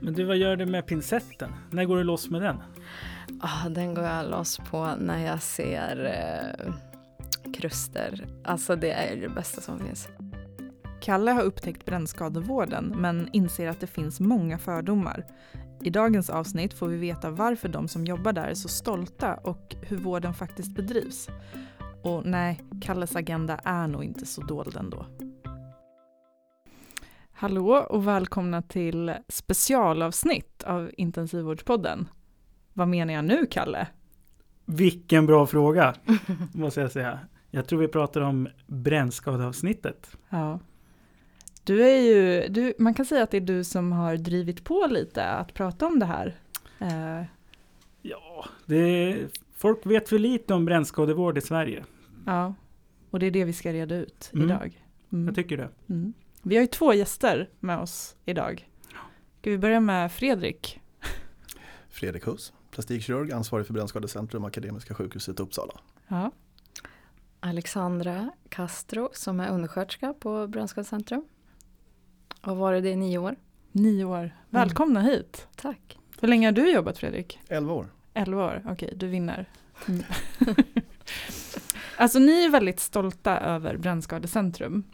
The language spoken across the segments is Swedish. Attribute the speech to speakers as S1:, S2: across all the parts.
S1: Men du, vad gör du med pincetten? När går du loss med den?
S2: Ah, den går jag loss på när jag ser eh, kruster. Alltså det är det bästa som finns.
S3: Kalle har upptäckt brännskadevården men inser att det finns många fördomar. I dagens avsnitt får vi veta varför de som jobbar där är så stolta och hur vården faktiskt bedrivs. Och nej, Kalles agenda är nog inte så dold ändå. Hallå och välkomna till specialavsnitt av Intensivvårdspodden. Vad menar jag nu, Kalle?
S1: Vilken bra fråga, måste jag säga. Jag tror vi pratar om brännskadeavsnittet.
S3: Ja. Du är ju, du, man kan säga att det är du som har drivit på lite att prata om det här. Eh,
S1: Ja, det, folk vet för lite om brännskadevård i Sverige.
S3: ja, och det är det vi ska reda ut
S1: Mm.
S3: idag. Mm.
S1: Jag tycker det.
S3: Mm. Vi har ju två gäster med oss idag. Ska vi börja med Fredrik?
S4: Fredrik Huss, plastikkirurg, ansvarig för Brännskadecentrum, Akademiska sjukhuset Uppsala.
S3: Ja.
S2: Alexandra Castro som är undersköterska på Brännskadecentrum. Och varit det i nio år.
S3: Nio år. Välkomna hit.
S2: Tack.
S3: Hur länge har du jobbat Fredrik?
S4: 11 år.
S3: Elva år, okej, du vinner. Mm. alltså ni är väldigt stolta över Brännskadecentrum.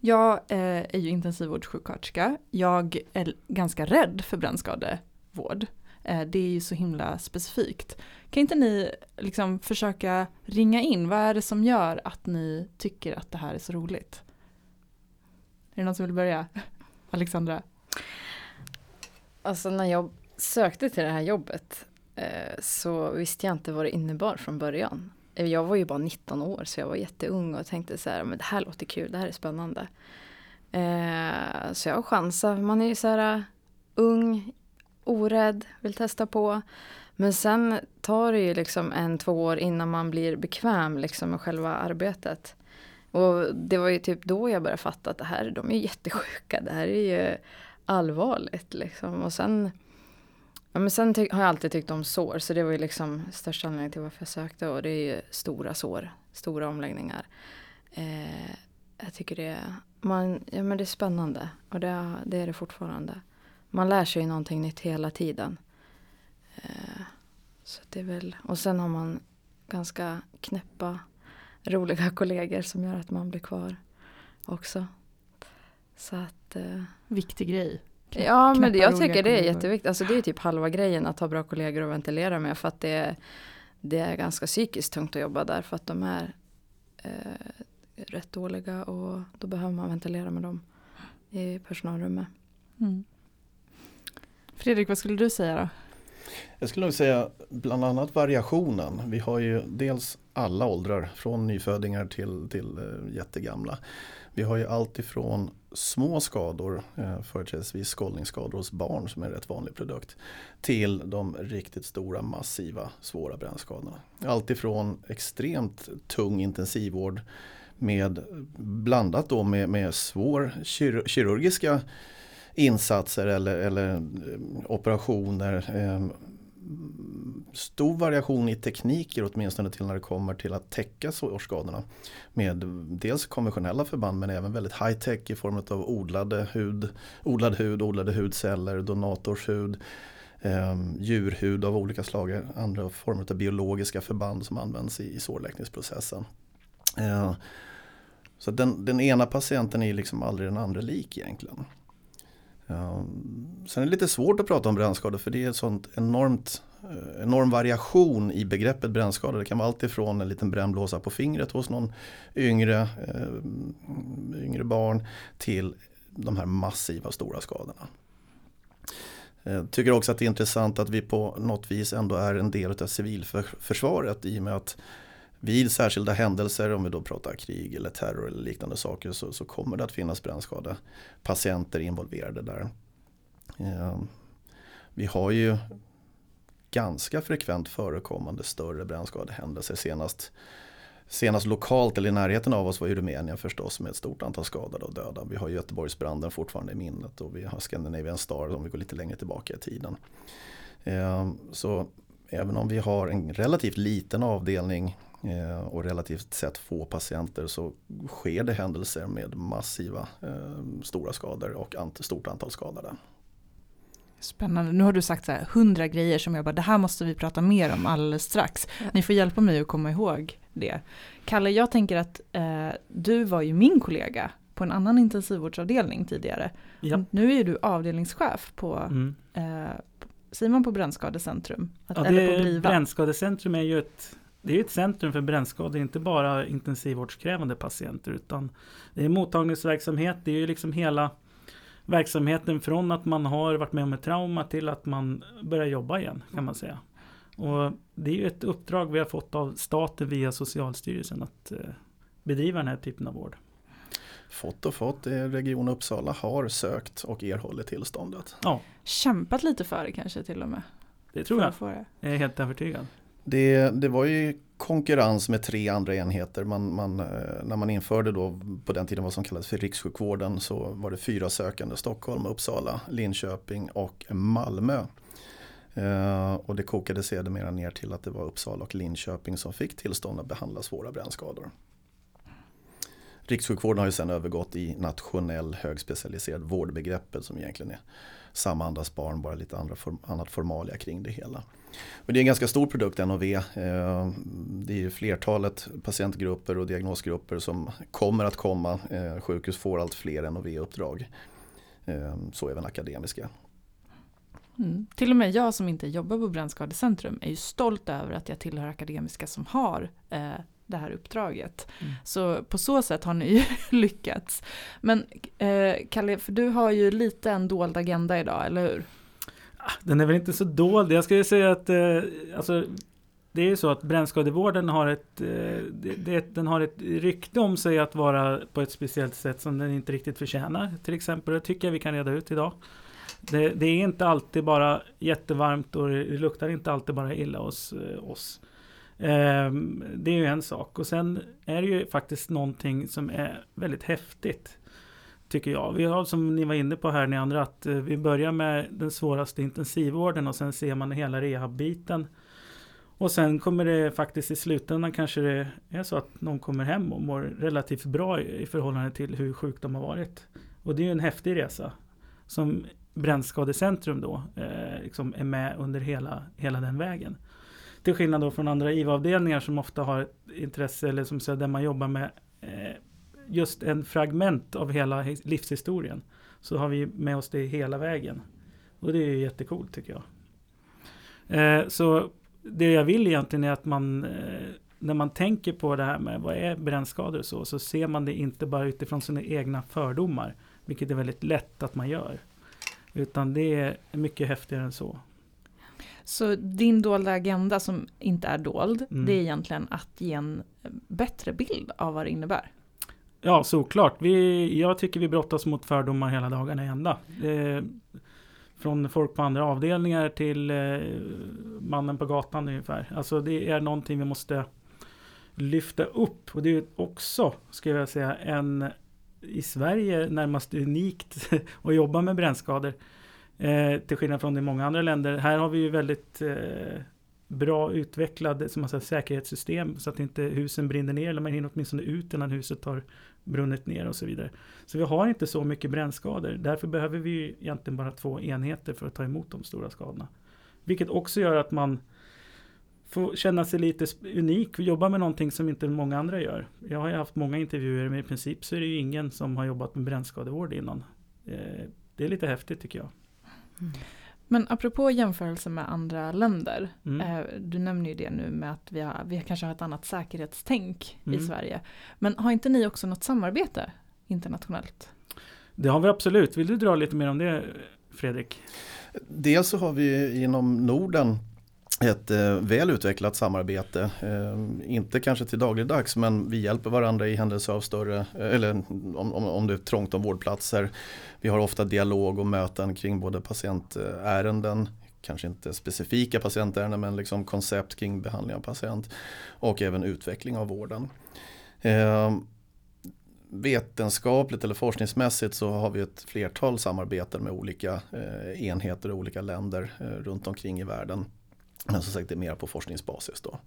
S3: Jag eh, är ju intensivvårdssjuksköterska. Jag är ganska rädd för brännskadevård. Eh, det är ju så himla specifikt. Kan inte ni liksom försöka ringa in, vad är det som gör att ni tycker att det här är så roligt? Är det någon som vill börja? Alexandra?
S2: Alltså när jag sökte till det här jobbet eh, så visste jag inte vad det innebar från början. Eh, jag var ju bara 19 år så jag var jätteung och tänkte så här, men det här låter kul, det här är spännande. Eh, så jag chansade, man är ju så här eh, ung, orädd, vill testa på. Men sen tar det ju liksom en, två år innan man blir bekväm liksom med själva arbetet. Och det var ju typ då jag började fatta att det här, de är ju jättesjuka, det här är ju allvarligt liksom. Och sen, ja, men sen har jag alltid tyckt om sår, så det var ju liksom största anledningen till varför jag sökte. Och det är ju stora sår, stora omläggningar. Eh, jag tycker det är, man, ja, men det är spännande och det, det är det fortfarande. Man lär sig ju någonting nytt hela tiden. Eh, så det är väl, och sen har man ganska knäppa, roliga kollegor som gör att man blir kvar också. Så att eh,
S3: Viktig grej.
S2: Ja men det, jag tycker det är
S3: kollegor.
S2: jätteviktigt. Alltså det är typ halva grejen att ha bra kollegor att ventilera med. För att det, är- det är ganska psykiskt tungt att jobba där. För att de är eh, rätt dåliga och då behöver man ventilera med dem i personalrummet.
S3: Mm. Fredrik, vad skulle du säga då?
S4: Jag skulle nog säga bland annat variationen. Vi har ju dels alla åldrar, från nyfödingar till, till eh, jättegamla. Vi har ju allt ifrån små skador, eh, företrädesvis skållningsskador hos barn som är en rätt vanlig produkt, till de riktigt stora, massiva, svåra brännskadorna. Allt ifrån extremt tung intensivvård med blandat då med, med svår kir- kirurgiska insatser eller, eller eh, operationer. eh, Stor variation i tekniker åtminstone till när det kommer till att täcka sårskadorna. Med dels konventionella förband men även väldigt high tech i form av odlade hud, odlad hud, odlade hudceller, donatorshud, eh, djurhud av olika slag, andra former av biologiska förband som används i, i sårläkningsprocessen. Eh, så den, den ena patienten är liksom aldrig den andra lik egentligen. Ehm, sen är det lite svårt att prata om brännskador för det är en sån enormt eh, enorm variation i begreppet brännskada. Det kan vara allt ifrån en liten brännblåsa på fingret hos någon yngre, ehm, yngre barn till de här massiva stora skadorna. Jag tycker också att det är intressant att vi på något vis ändå är en del av civilförsvaret i och med att vid särskilda händelser, om vi då pratar krig eller terror eller liknande saker, så, så kommer det att finnas brännskadepatienter involverade där. Eh, Vi har ju ganska frekvent förekommande större brännskadehändelser. Senast, senast lokalt eller i närheten av oss var ju Rumänien förstås med ett stort antal skadade och döda. Vi har Göteborgsbranden fortfarande i minnet och vi har Scandinavian Star om vi går lite längre tillbaka i tiden. Eh, Så även om vi har en relativt liten avdelning och relativt sett få patienter så sker det händelser med massiva eh, stora skador och ant- stort antal skadade.
S3: Spännande. Nu har du sagt så här hundra grejer som jag bara, det här måste vi prata mer om alldeles strax. Ni får hjälpa mig att komma ihåg det. Kalle, jag tänker att eh, du var ju min kollega på en annan intensivvårdsavdelning tidigare.
S1: Ja.
S3: Nu är du avdelningschef på
S1: Mm.
S3: eh, Simon på Brännskadecentrum. Att,
S1: Ja,
S3: eller på
S1: brännskadecentrum är ju ett, det är ett centrum för brännskador, inte bara intensivvårdskrävande patienter utan det är mottagningsverksamhet, det är ju liksom hela verksamheten från att man har varit med om ett trauma till att man börjar jobba igen kan man säga. Och det är ju ett uppdrag vi har fått av staten via Socialstyrelsen att eh, bedriva den här typen av vård.
S4: Fått och fått, eh, Region Uppsala har sökt och erhållit tillståndet.
S1: Ja,
S3: Kämpat lite för det kanske till och med.
S1: det tror jag. Jag är helt övertygad.
S4: Det, det var ju konkurrens med tre andra enheter. Man, man, eh, när man införde då på den tiden vad som kallades för rikssjukvården så var det fyra sökande. Stockholm, Uppsala, Linköping och Malmö. Eh, och det kokade sedermera ner till att det var Uppsala och Linköping som fick tillstånd att behandla svåra brännskador. Rikssjukvården har ju sedan övergått i nationell högspecialiserad vårdbegreppet som egentligen är samma andas barn, bara lite andra form, annat formalia kring det hela. Men det är en ganska stor produkt NOV. Eh, det är flertalet patientgrupper och diagnosgrupper som kommer att komma. Eh, sjukhus får allt fler NOV-uppdrag. Eh, så även akademiska.
S3: Mm. Till och med jag som inte jobbar på Brännskadecentrum är ju stolt över att jag tillhör akademiska som har eh, det här uppdraget.
S1: Mm.
S3: Så på så sätt har ni ju lyckats. Men eh, Kalle, för du har ju lite en dold agenda idag, eller hur?
S1: Ah, Den är väl inte så dold. Jag skulle säga att eh, alltså, det är ju så att brännskadevården har ett, eh, det, det, den har ett rykte om sig att vara på ett speciellt sätt som den inte riktigt förtjänar. Till exempel, det tycker jag vi kan reda ut idag. Det, det är inte alltid bara jättevarmt och det luktar inte alltid bara illa hos eh, oss. Ehm, det är ju en sak. Och sen är det ju faktiskt någonting som är väldigt häftigt. Tycker jag. Vi har som ni var inne på här ni andra att eh, vi börjar med den svåraste intensivvården och sen ser man hela rehabbiten. Och sen kommer det faktiskt i slutändan kanske det är så att någon kommer hem och mår relativt bra i i förhållande till hur sjuk de har varit. Och det är ju en häftig resa. Som Brännskadecentrum då eh, liksom är med under hela, hela den vägen. Till skillnad då från andra IVA-avdelningar som ofta har intresse eller som säger där man jobbar med eh, just en fragment av hela livshistorien. Så har vi med oss det hela vägen. Och det är ju jättekult tycker jag. Eh, så det jag vill egentligen är att man eh, när man tänker på det här med vad är brännskador och så, så ser man det inte bara utifrån sina egna fördomar. Vilket är väldigt lätt att man gör. Utan det är mycket häftigare än så.
S3: Så din dolda agenda som inte är dold,
S1: Mm.
S3: det är egentligen att ge en bättre bild av vad det innebär.
S1: Ja, såklart. Vi, jag tycker vi brottas mot fördomar hela dagarna i ända. Eh, från folk på andra avdelningar till eh, mannen på gatan ungefär. Alltså det är någonting vi måste lyfta upp. Och det är också, ska jag säga, en i Sverige närmast unikt att jobba med brännskador. Eh, till skillnad från i många andra länder. Här har vi ju väldigt eh, bra utvecklade som man säger, säkerhetssystem så att inte husen brinner ner eller man hinner åtminstone ut innan huset har brunnit ner och så vidare. Så vi har inte så mycket brännskador. Därför behöver vi ju egentligen bara två enheter för att ta emot de stora skadorna. Vilket också gör att man får känna sig lite unik och jobba med någonting som inte många andra gör. Jag har ju haft många intervjuer men i princip så är det ju ingen som har jobbat med brännskadevård innan. Eh, Det är lite häftigt tycker jag.
S3: Men apropå jämförelse med andra länder,
S1: Mm.
S3: eh, du nämner ju det nu med att vi, har, vi kanske har ett annat säkerhetstänk i
S1: Mm.
S3: Sverige. Men har inte ni också något samarbete internationellt?
S1: Det har vi absolut. Vill du dra lite mer om det Fredrik?
S4: Dels så har vi inom Norden ett eh, väl utvecklat samarbete. Eh, inte kanske till dagligdags men vi hjälper varandra i händelse av större, eh, eller om, om, om det är trångt om vårdplatser. Vi har ofta dialog och möten kring både patientärenden, kanske inte specifika patientärenden men liksom koncept kring behandling av patient och även utveckling av vården. Eh, vetenskapligt eller forskningsmässigt så har vi ett flertal samarbeten med olika eh, enheter och olika länder eh, runt omkring i världen. Men som sagt det är mer på forskningsbasis då.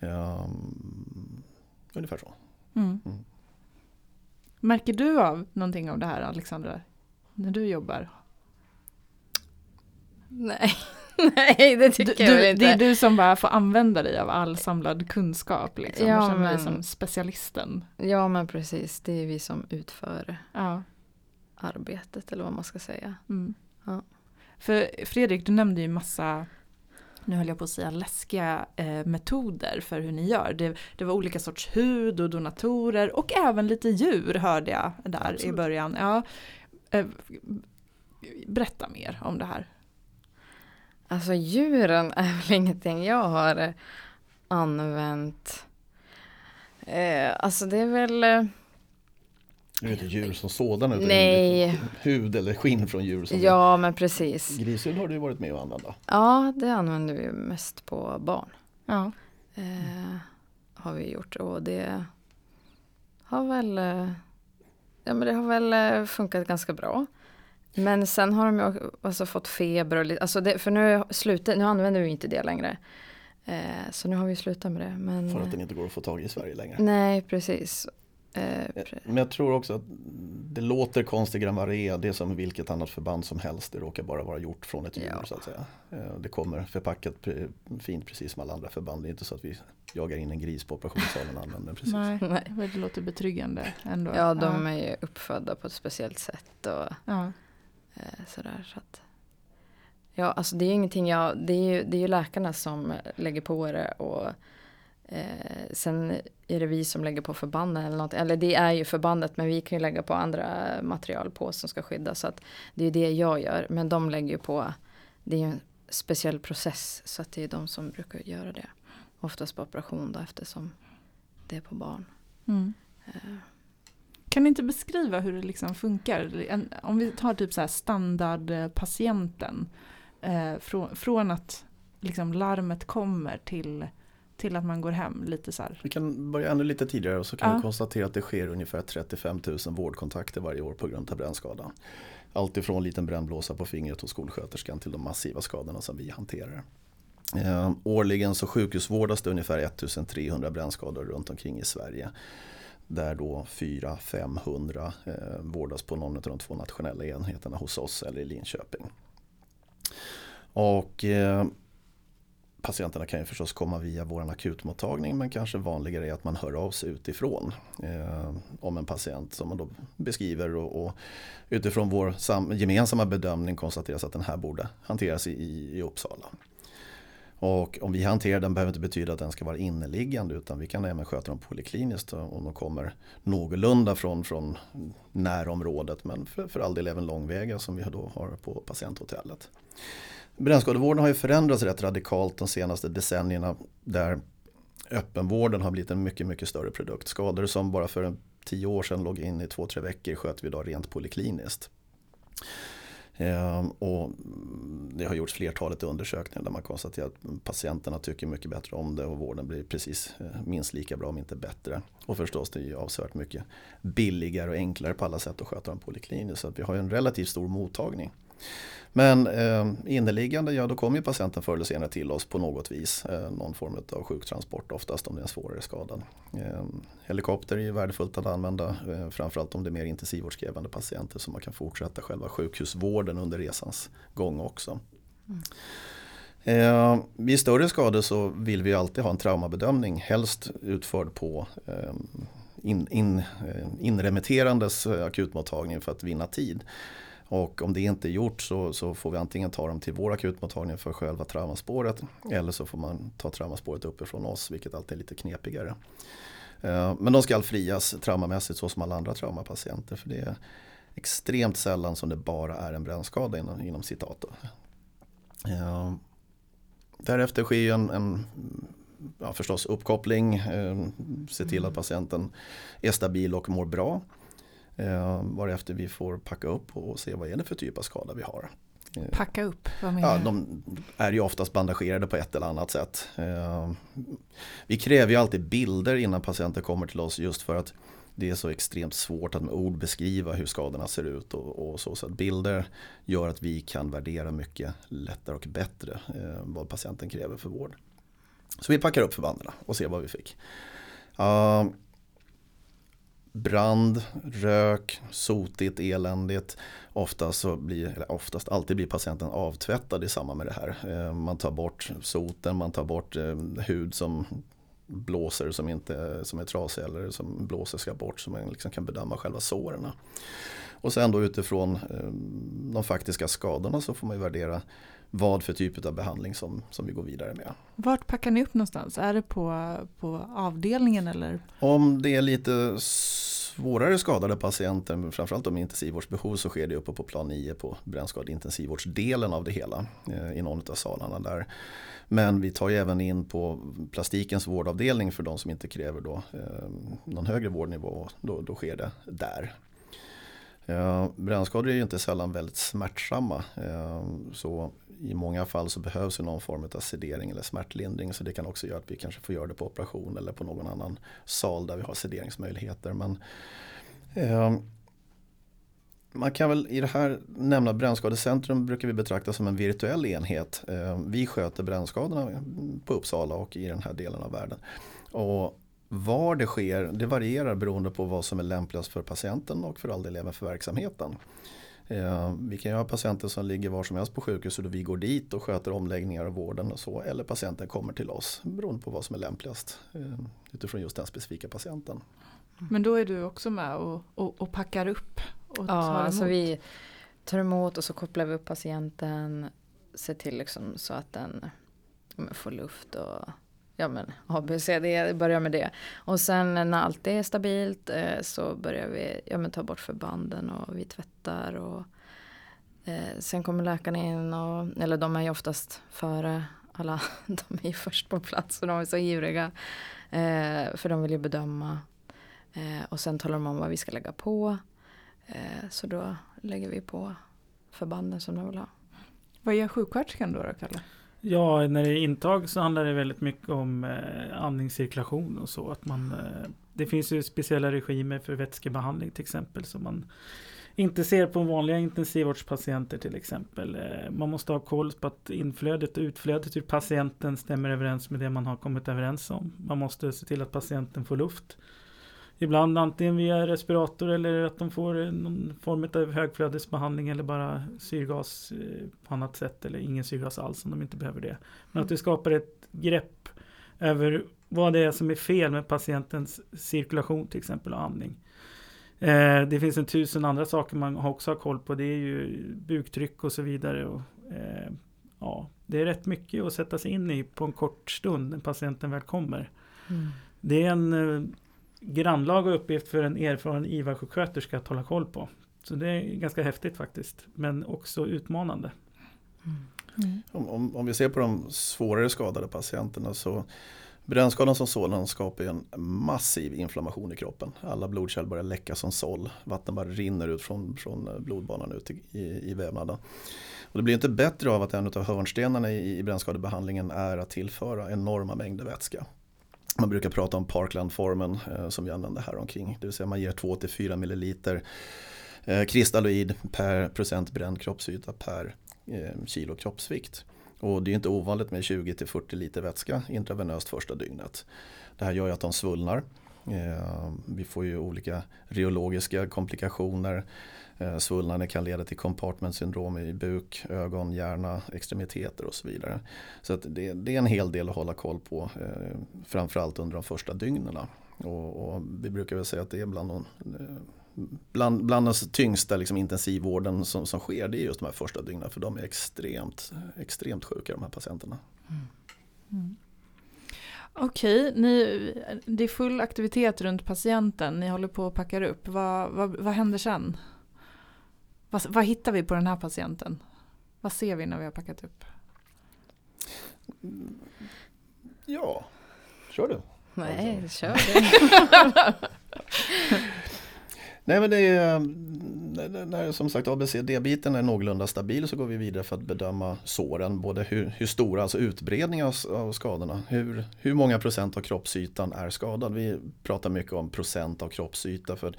S4: Ehm, ungefär så.
S3: Mm.
S4: Mm.
S3: Märker du av någonting av det här Alexandra? När du jobbar?
S2: Nej, nej det tycker
S3: Du,
S2: jag väl inte.
S3: det är du som bara får använda dig av all samlad kunskap liksom.
S2: Ja,
S3: och känner dig
S2: men-
S3: som specialisten.
S2: Ja men precis, det är vi som utför
S3: Ja.
S2: arbetet eller vad man ska säga.
S3: Mm.
S2: Ja.
S3: För Fredrik, du nämnde ju massa, nu höll jag på att säga läskiga eh, metoder för hur ni gör. Det, det var olika sorts hud och donatorer och även lite djur hörde jag där i
S4: Absolut.
S3: början. Ja. Eh, berätta mer om det här.
S2: Alltså djuren är väl ingenting jag har eh, använt. Eh, alltså det är väl, eh,
S4: Det är inte djur som sådana utan
S2: nej,
S4: hud eller skinn från djur. Som
S2: ja men precis.
S4: Grishud har du varit med och använda.
S2: Ja, det använder vi mest på barn.
S3: Ja.
S2: Eh, har vi gjort och det har väl, eh, ja men det har väl eh, funkat ganska bra. Men sen har de ju alltså fått feber och lite, alltså det, för nu, slutet, nu använder vi inte det längre. Eh, så nu har vi slutat med det. Men,
S4: För att den inte går att få tag i i Sverige längre.
S2: Nej, precis. Eh,
S4: Eh, Men jag tror också att det låter konstigt Gran Marea, det är som vilket annat förband som helst. Det råkar bara vara gjort från ett djur
S2: Ja.
S4: så att säga. Eh, Det kommer förpackat fint precis som alla andra förband. Det är inte så att vi jagar in en gris på operationssalen och använder den precis.
S3: Nej,
S2: Nej.
S3: det låter betryggande ändå.
S2: ja, de är ju uppfödda på ett speciellt sätt och
S3: ja.
S2: sådär. Så att, ja, alltså det är ju ingenting jag, det är ju, det är ju läkarna som lägger på det och eh, sen är det vi som lägger på förbanden eller något. Eller det är ju förbandet men vi kan ju lägga på andra material på som ska skydda. Så att det är det jag gör. Men de lägger ju på, det är ju en speciell process så att det är de som brukar göra det. Oftast på operation då eftersom det är på barn.
S3: Mm.
S2: Eh,
S3: Kan ni inte beskriva hur det liksom funkar? En, om vi tar typ så här standardpatienten. Eh, från, från att liksom larmet kommer till, till att man går hem. Lite så här.
S4: Vi kan börja ännu lite tidigare och så kan
S3: Ja.
S4: vi konstatera att det sker ungefär 35 000 vårdkontakter varje år på grund av brännskada. Allt ifrån liten brännblåsa på fingret hos skolsköterskan till de massiva skadorna som vi hanterar. Eh, årligen så sjukhusvårdas det ungefär 1300 brännskador runt omkring i Sverige. Där då 400-500 eh, vårdas på någon av de två nationella enheterna hos oss eller i Linköping. Och eh, Patienterna kan ju förstås komma via vår akutmottagning men kanske vanligare är att man hör av sig utifrån eh, om en patient som man då beskriver och, och utifrån vår sam, gemensamma bedömning konstateras att den här borde hanteras i, i, i Uppsala. Och om vi hanterar den behöver inte betyda att den ska vara inneliggande utan vi kan även sköta dem polikliniskt eh, om de kommer någorlunda från, från närområdet men för, för all del även långväga som vi då har på patienthotellet. Brännskadevården har ju förändrats rätt radikalt de senaste decennierna där öppenvården har blivit en mycket, mycket större produkt. Skador som bara för en tio år sedan låg in i två, tre veckor sköter vi idag rent polikliniskt. Ehm, och det har gjorts flertalet undersökningar där man konstaterar att patienterna tycker mycket bättre om det och vården blir precis eh, minst lika bra om inte bättre. Och förstås det är ju avsevärt mycket billigare och enklare på alla sätt att sköta dem polikliniskt. Så att vi har ju en relativt stor mottagning. Men eh, inneliggande, ja då kommer ju patienten förr eller senare till oss på något vis. Eh, någon form av sjuktransport oftast om det är en svårare skada. Eh, helikopter är ju värdefullt att använda. Eh, framförallt om det är mer intensivvårdskrävande patienter så man kan fortsätta själva sjukhusvården under resans gång också. Eh, vid större skador så vill vi alltid ha en traumabedömning, helst utförd på eh, in, in, eh, inremitterandes eh, akutmottagning för att vinna tid. Och om det inte är gjort så, så får vi antingen ta dem till vår akutmottagning för själva traumaspåret eller så får man ta traumaspåret uppifrån oss vilket alltid är lite knepigare. Eh, Men de ska frias traumamässigt så som alla andra traumapatienter för det är extremt sällan som det bara är en brännskada inom, inom citat. Eh, Därefter sker en, en ja, förstås uppkoppling, eh, se till att patienten är stabil och mår bra. Eh, varefter vi får packa upp och se vad är det för typ av skada vi har. Eh,
S3: Packa upp, vad menar
S4: Ja,
S3: du?
S4: de är ju oftast bandagerade på ett eller annat sätt. Eh, Vi kräver ju alltid bilder innan patienter kommer till oss just för att det är så extremt svårt att med ord beskriva hur skadorna ser ut och, och så. Så att bilder gör att vi kan värdera mycket lättare och bättre eh, vad patienten kräver för vård. Så vi packar upp förbanden och ser vad vi fick. Brand, rök, sotigt, eländigt. Oftast, så blir, eller oftast alltid blir patienten avtvättad i samband med det här. Eh, man tar bort soten, man tar bort eh, hud som blåser som, inte, som är trasig eller som blåser ska bort så man liksom kan bedöma själva såren. Och sen då utifrån eh, de faktiska skadorna så får man ju värdera vad för typ av behandling som, som vi går vidare med.
S3: Vart packar ni upp någonstans? Är det på, på avdelningen eller?
S4: Om det är lite svårare skadade patienter, framförallt med intensivvårdsbehov, så sker det uppe på plan 9 på brännskadeintensivvårdsdelen av det hela eh, i någon av salarna där. Men vi tar ju även in på plastikens vårdavdelning för de som inte kräver då, eh, någon högre vårdnivå. Då, då sker det där. Eh, brännskador är ju inte sällan väldigt smärtsamma. Eh, så i många fall så behövs ju någon form av sedering eller smärtlindring. Så det kan också göra att vi kanske får göra det på operation eller på någon annan sal där vi har sederingsmöjligheter. Men, eh, man kan väl i det här nämna Brännskadecentrum brukar vi betrakta som en virtuell enhet. Eh, vi sköter brännskadorna på Uppsala och i den här delen av världen. Och var det sker, det varierar beroende på vad som är lämpligast för patienten och för all del även för verksamheten. Eh, vi kan ju ha patienter som ligger var som helst på sjukhuset och vi går dit och sköter omläggningar av vården och så. Eller patienten kommer till oss beroende på vad som är lämpligast eh, utifrån just den specifika patienten.
S3: Men då är du också med och, och, och packar upp? Och
S2: ja, alltså vi tar emot och så kopplar vi upp patienten. Ser till liksom så att den får luft och ja men ABCD, börjar med det. Och sen när allt är stabilt eh, så börjar vi ja, men ta bort förbanden och vi tvättar. Och, eh, sen kommer läkarna in och, eller de är ju oftast före alla, de är ju först på plats och de är så ivriga. Eh, för de vill ju bedöma. Eh, och sen talar de om vad vi ska lägga på. Eh, så då lägger vi på förbanden som de vill ha.
S3: Vad gör sjuksköterskan då, då Kalle?
S1: Ja, när det är intag så handlar det väldigt mycket om eh, andningscirkulation och så. Att man, eh, det finns ju speciella regimer för vätskebehandling till exempel. Som man inte ser på vanliga intensivvårdspatienter till exempel. Eh, man måste ha koll på att inflödet och utflödet ur patienten stämmer överens med det man har kommit överens om. Man måste se till att patienten får luft. Ibland antingen via respirator eller att de får någon form av högflödesbehandling eller bara syrgas eh, på annat sätt eller ingen syrgas alls om de inte behöver det. Men att vi skapar ett grepp över vad det är som är fel med patientens cirkulation till exempel och andning. Eh, det finns en tusen andra saker man också har koll på. Det är ju buktryck och så vidare. Och, eh, ja, det är rätt mycket att sätta sig in i på en kort stund när patienten väl kommer. Mm. Det är en grannlaga uppgift för en erfaren IVA-sjuksköterska att hålla koll på. Så det är ganska häftigt faktiskt, men också utmanande.
S4: Mm. Mm. Om, om, om, vi ser på de svårare skadade patienterna så Brännskadan som sådan skapar en massiv inflammation i kroppen. Alla blodkärl börjar läcka som såll. Vatten bara rinner ut från, från blodbanan ut i, i, i vävnaden. Och det blir inte bättre av att en av hörnstenarna i, i brännskadebehandlingen är att tillföra enorma mängder vätska. Man brukar prata om Parklandformen eh, som vi använder här omkring. Det vill säga man ger 2-4 milliliter eh, kristalloid per procent bränd kroppsyta per eh, kilo kroppsvikt. Och det är inte ovanligt med 20-40 liter vätska intravenöst första dygnet. Det här gör ju att de svullnar. Eh, vi får ju olika reologiska komplikationer. Eh, Svullnader kan leda till compartment syndrom i buk, ögon, hjärna, extremiteter och så vidare. Så det, det, är en hel del att hålla koll på, eh, framförallt under de första dygnen. Och, och, vi brukar väl säga att det är bland de, eh, bland, bland den tyngsta liksom, intensivvården som, som sker, det är just de här första dygnen. För de är extremt, extremt sjuka de här patienterna. Mm.
S3: Mm. Okej, ni, det är full aktivitet runt patienten, ni håller på att packa upp. Vad, vad, vad händer sen? Vad, vad hittar vi på den här patienten? Vad ser vi när vi har packat upp?
S4: Ja, kör du.
S2: Nej, alltså. kör du.
S4: Nej men det är, mm, när som sagt ABCD-biten är någorlunda stabil så går vi vidare för att bedöma såren. Både hur, hur stora, alltså utbredning av, av skadorna. Hur, hur många procent av kroppsytan är skadad. Vi pratar mycket om procent av kroppsyta för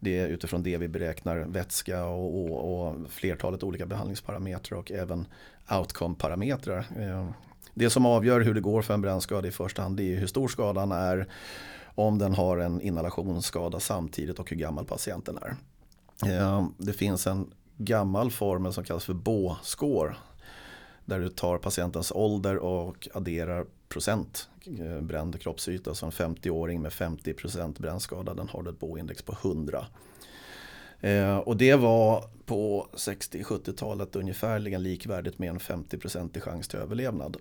S4: det är utifrån det vi beräknar vätska och, och, och flertalet olika behandlingsparametrar och även outcome-parametrar. Eh, det som avgör hur det går för en brännskada i första hand det är hur stor skadan är om den har en inhalationsskada samtidigt och hur gammal patienten är. Eh, det finns en gammal formel som kallas för BÅ-score där du tar patientens ålder och adderar procent eh, bränd kroppsyta. Så en 50-åring med 50% brännskada den har ett BÅ-index på 100. Eh, och det var på 60-70-talet ungefärligen likvärdigt med en 50% chans till överlevnad.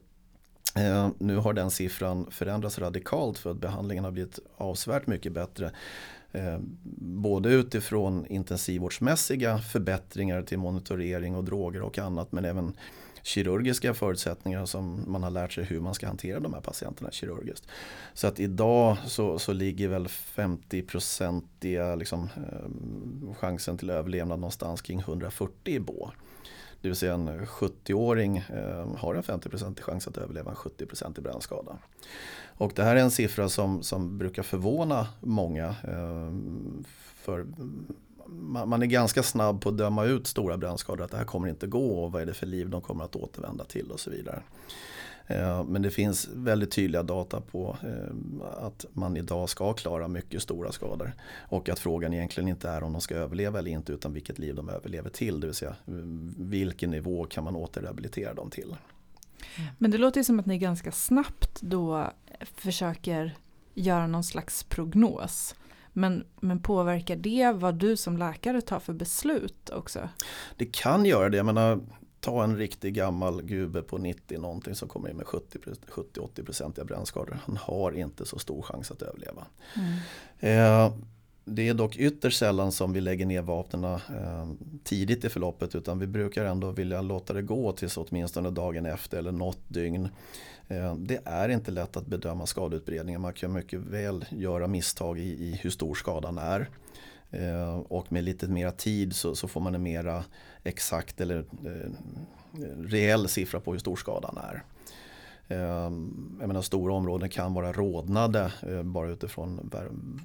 S4: Eh, nu har den siffran förändrats radikalt för att behandlingen har blivit avsevärt mycket bättre. Eh, både utifrån intensivvårdsmässiga förbättringar till monitorering och droger och annat men även kirurgiska förutsättningar som man har lärt sig hur man ska hantera de här patienterna kirurgiskt. Så att idag så, så ligger väl 50-procentiga liksom, eh, chansen till överlevnad någonstans kring 140 i BÅ. Det vill säga en 70-åring eh, har en 50% chans att överleva en 70% i brännskada. Och det här är en siffra som, som brukar förvåna många. Eh, för man är ganska snabb på att döma ut stora brännskador, att det här kommer inte gå och vad är det för liv de kommer att återvända till och så vidare. Eh, men det finns väldigt tydliga data på eh, att man idag ska klara mycket stora skador. Och att frågan egentligen inte är om de ska överleva eller inte utan vilket liv de överlever till. Det vill säga vilken nivå kan man återrehabilitera dem till.
S3: Men det låter ju som att ni ganska snabbt då försöker göra någon slags prognos. Men, men påverkar det vad du som läkare tar för beslut också?
S4: Det kan göra det. Jag menar, ta en riktig gammal gubbe på 90 någonting som kommer in med 70-80% brännskador. Han har inte så stor chans att överleva. Mm. Eh, det är dock ytterst sällan som vi lägger ner vapnen eh, tidigt i förloppet utan vi brukar ändå vilja låta det gå tills åtminstone dagen efter eller något dygn. Eh, det är inte lätt att bedöma skadeutbredningen. Man kan mycket väl göra misstag i, i hur stor skadan är. Eh, och med lite mera tid så, så, får man en mera exakt eller eh, reell siffra på hur stor skadan är. Ehm, jag menar, stora områden kan vara rådnade eh, bara utifrån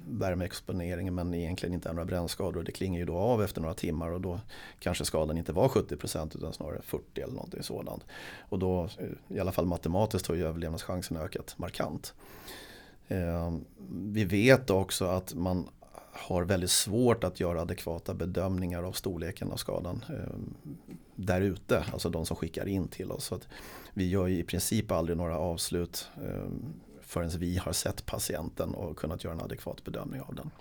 S4: värmeexponeringen men egentligen inte är några brännskador. Det klingar ju då av efter några timmar och då kanske skadan inte var 70% utan snarare 40 eller någonting sådant. Och då, eh, i alla fall matematiskt, har ju överlevnadschansen ökat markant. Ehm, vi vet också att man har väldigt svårt att göra adekvata bedömningar av storleken av skadan eh, där ute, alltså de som skickar in till oss. Så att vi gör i princip aldrig några avslut eh, förrän vi har sett patienten och kunnat göra en adekvat bedömning av den.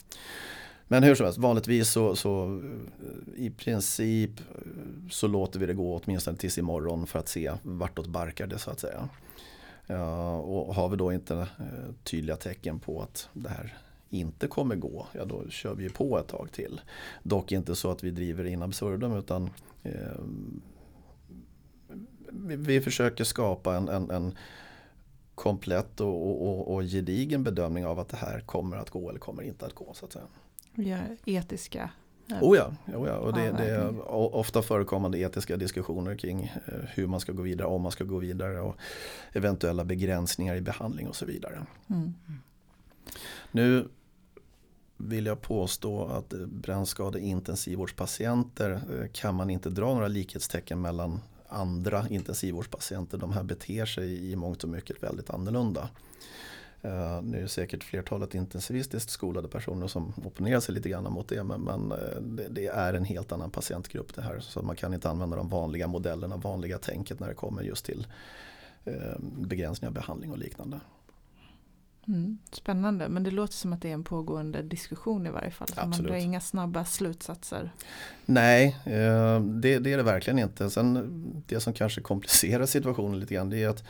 S4: Men hur som helst, vanligtvis så, så eh, i princip eh, så låter vi det gå åtminstone tills imorgon för att se vartåt barkar det så att säga. Ja, och har vi då inte eh, tydliga tecken på att det här inte kommer gå, ja då kör vi på ett tag till. Dock inte så att vi driver in absurdum utan eh, vi, vi, försöker skapa en, en, en komplett och, och, och, gedigen bedömning av att det här kommer att gå eller kommer inte att gå. så att säga.
S3: Ja, etiska
S4: Oh ja, oh ja. och det, det, är ofta förekommande etiska diskussioner kring eh, hur man ska gå vidare, om man ska gå vidare och eventuella begränsningar i behandling och så vidare. Mm. Nu vill jag påstå att brännskadeintensivvårdspatienter eh, kan man inte dra några likhetstecken mellan andra intensivvårdspatienter. De här beter sig i mångt och mycket väldigt annorlunda. Uh, nu är det säkert flertalet intensivistiskt skolade personer som opponerar sig lite grann mot det men, men eh, det, det, är en helt annan patientgrupp det här så man kan inte använda de vanliga modellerna, vanliga tänket när det kommer just till uh, begränsning av behandling och liknande.
S3: Mm, spännande, men det låter som att det är en pågående diskussion i varje fall. Man drar inga snabba slutsatser.
S4: Nej, eh, det, det, är det verkligen inte. Sen det som kanske komplicerar situationen lite grann det är att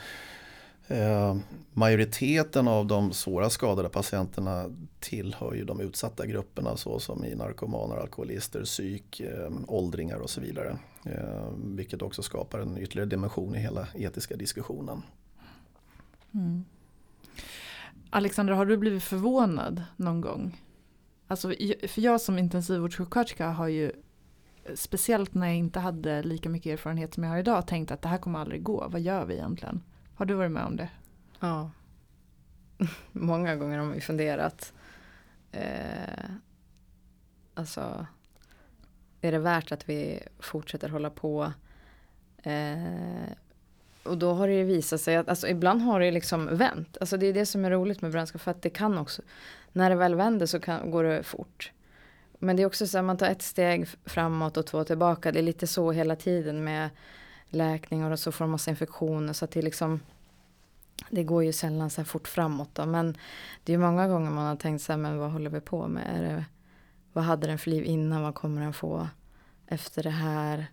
S4: eh, majoriteten av de svåra skadade patienterna tillhör ju de utsatta grupperna såsom i narkomaner, alkoholister, psyk, eh, åldringar och så vidare. vilket också skapar en ytterligare dimension i hela etiska diskussionen.
S3: Mm. Alexandra, har du blivit förvånad någon gång? Alltså, för jag som intensivvårdssjuksköterska har ju speciellt när jag inte hade lika mycket erfarenhet som jag har idag tänkt att det här kommer aldrig gå. Vad gör vi egentligen? Har du varit med om det?
S2: Ja. Många gånger har vi funderat. Eh, alltså, är det värt att vi fortsätter hålla på? Eh, och då har det ju visat sig att, alltså ibland har det liksom vänt. Alltså det är det som är roligt med brännskador. för att det kan också, när det väl vänder så kan, går det fort. Men det är också så att man tar ett steg framåt och två tillbaka. Det är lite så hela tiden med läkning och så får man massa infektioner så att det liksom det går ju sällan så här fort framåt då. Men det är många gånger man har tänkt så här, men vad håller vi på med? Är det, vad hade den för liv innan? Vad kommer den få efter det här?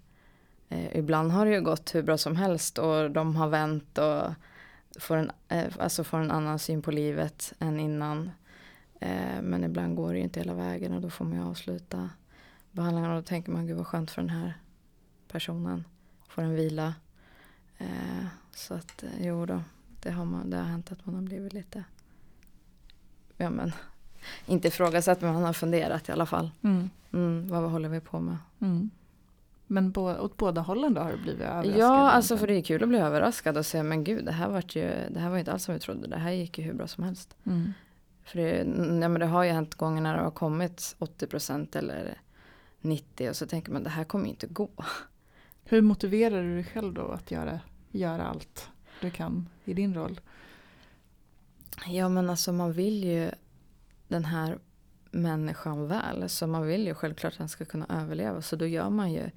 S2: Eh, ibland har det ju gått hur bra som helst och de har vänt och får en, eh, alltså får en annan syn på livet än innan. Eh, men ibland går det ju inte hela vägen och då får man ju avsluta behandlingen och då tänker man gud vad skönt för den här personen. Får en vila. Eh, så att eh, jo då, det har, man, det har hänt att man har blivit lite, ja men, inte ifrågasatt men man har funderat i alla fall.
S3: Mm.
S2: Mm, vad håller vi på med?
S3: Mm. Men på, åt båda hållen då har du blivit överraskad?
S2: Ja, alltså för det är kul att bli överraskad och säga men gud det här, var ju, det här var inte alls som vi trodde. Det här gick ju hur bra som helst.
S3: Mm.
S2: För det, ja, men det har ju hänt gånger när det har kommit 80% eller 90% och så tänker man det här kommer inte gå.
S3: Hur motiverar du dig själv då att göra, göra allt du kan i din roll?
S2: Ja men alltså man vill ju den här människan väl. Så man vill ju självklart att den ska kunna överleva. Så då gör man ju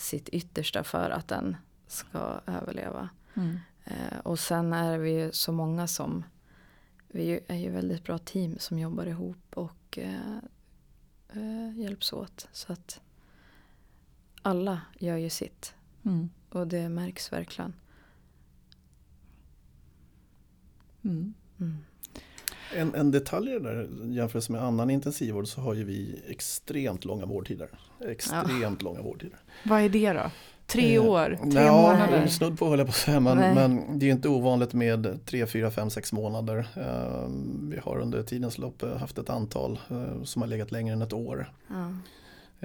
S2: sitt yttersta för att den ska överleva.
S3: Mm.
S2: Eh, och sen är vi ju så många som vi är ju väldigt bra team som jobbar ihop och eh, eh, hjälps åt. Så att alla gör ju sitt.
S3: Mm.
S2: Och det märks verkligen.
S3: Mm.
S4: En, en detalj där jämfört med annan intensivvård så har ju vi extremt långa vårdtider. Extremt långa vårdtider.
S3: Vad är det då? Tre
S4: Eh,
S3: år? Tre
S4: ja,
S3: månader?
S4: Snudd på höll jag på att säga, men, men det är inte ovanligt med tre, fyra, fem, sex månader. Eh, vi har under tidens lopp eh, haft ett antal eh, som har legat längre än ett år.
S2: Ja.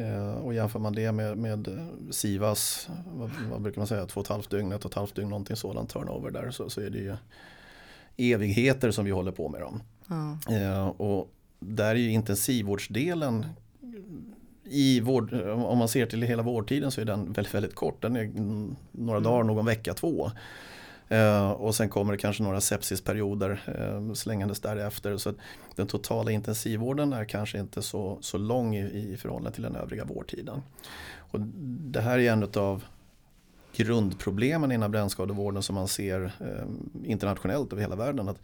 S4: Eh, och jämför man det med, med eh, Sivas, vad, vad brukar man säga, två och ett halvt dygn, ett och ett halvt dygn, någonting sådant turnover där, så, så är det ju evigheter som vi håller på med dem.
S2: Ja.
S4: Eh, och där är ju intensivvårdsdelen i vård, om man ser till hela vårdtiden så är den väldigt, väldigt kort. Den är mm, några
S2: Mm.
S4: dagar, någon vecka, två. Eh, och sen kommer det kanske några sepsisperioder eh, slängandes därefter. Så den totala intensivvården är kanske inte så, så lång i, i förhållande till den övriga vårdtiden. Och det här är en av grundproblemen inom brännskadevården som man ser internationellt över hela världen. Att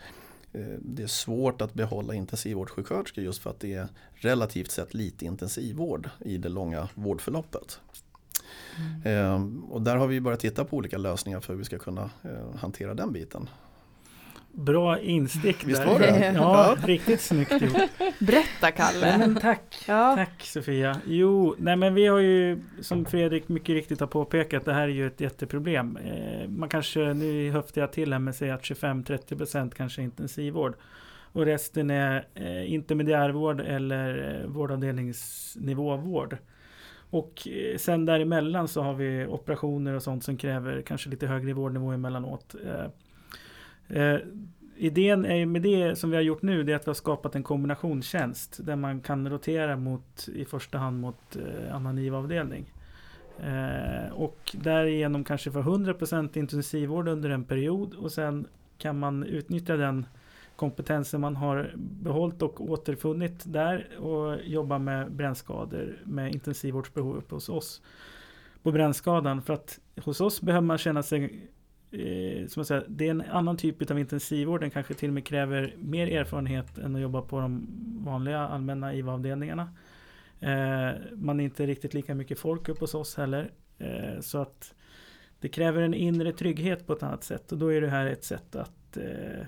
S4: det är svårt att behålla intensivvårdssjuksköterskor just för att det är relativt sett lite intensivvård i det långa vårdförloppet. Eh, och där har vi börjat titta på olika lösningar för hur vi ska kunna eh, hantera den biten.
S1: Bra instick
S4: Visst var det?
S1: Ja, riktigt snyggt gjort.
S3: Berätta
S1: Nej,
S3: Kalle!
S1: men tack.
S3: Ja.
S1: Tack Sofia. Jo, nej men vi har ju som Fredrik mycket riktigt har påpekat, det här är ju ett jätteproblem. Eh, man kanske, nu höftar jag till här med att säga att 25-30% kanske är intensivvård. Och resten är eh, intermediärvård eller eh, vårdavdelningsnivåvård. Och sen däremellan så har vi operationer och sånt som kräver kanske lite högre vårdnivå emellanåt. Eh, eh, idén är med det som vi har gjort nu, det är att vi har skapat en kombinationstjänst där man kan rotera mot i första hand mot eh, annan IVA-avdelning. Eh, och därigenom kanske få 100% intensivvård under en period och sen kan man utnyttja den kompetensen man har behållit och återfunnit där och jobba med brännskador med intensivvårdsbehov uppe hos oss på brännskadan. För att hos oss behöver man känna sig eh, som jag säger, det är en annan typ av intensivvård. Den kanske till och med kräver mer erfarenhet än att jobba på de vanliga allmänna IVA-avdelningarna. Eh, man är inte riktigt lika mycket folk uppe hos oss heller. Eh, så att det kräver en inre trygghet på ett annat sätt. Och då är det här ett sätt att eh,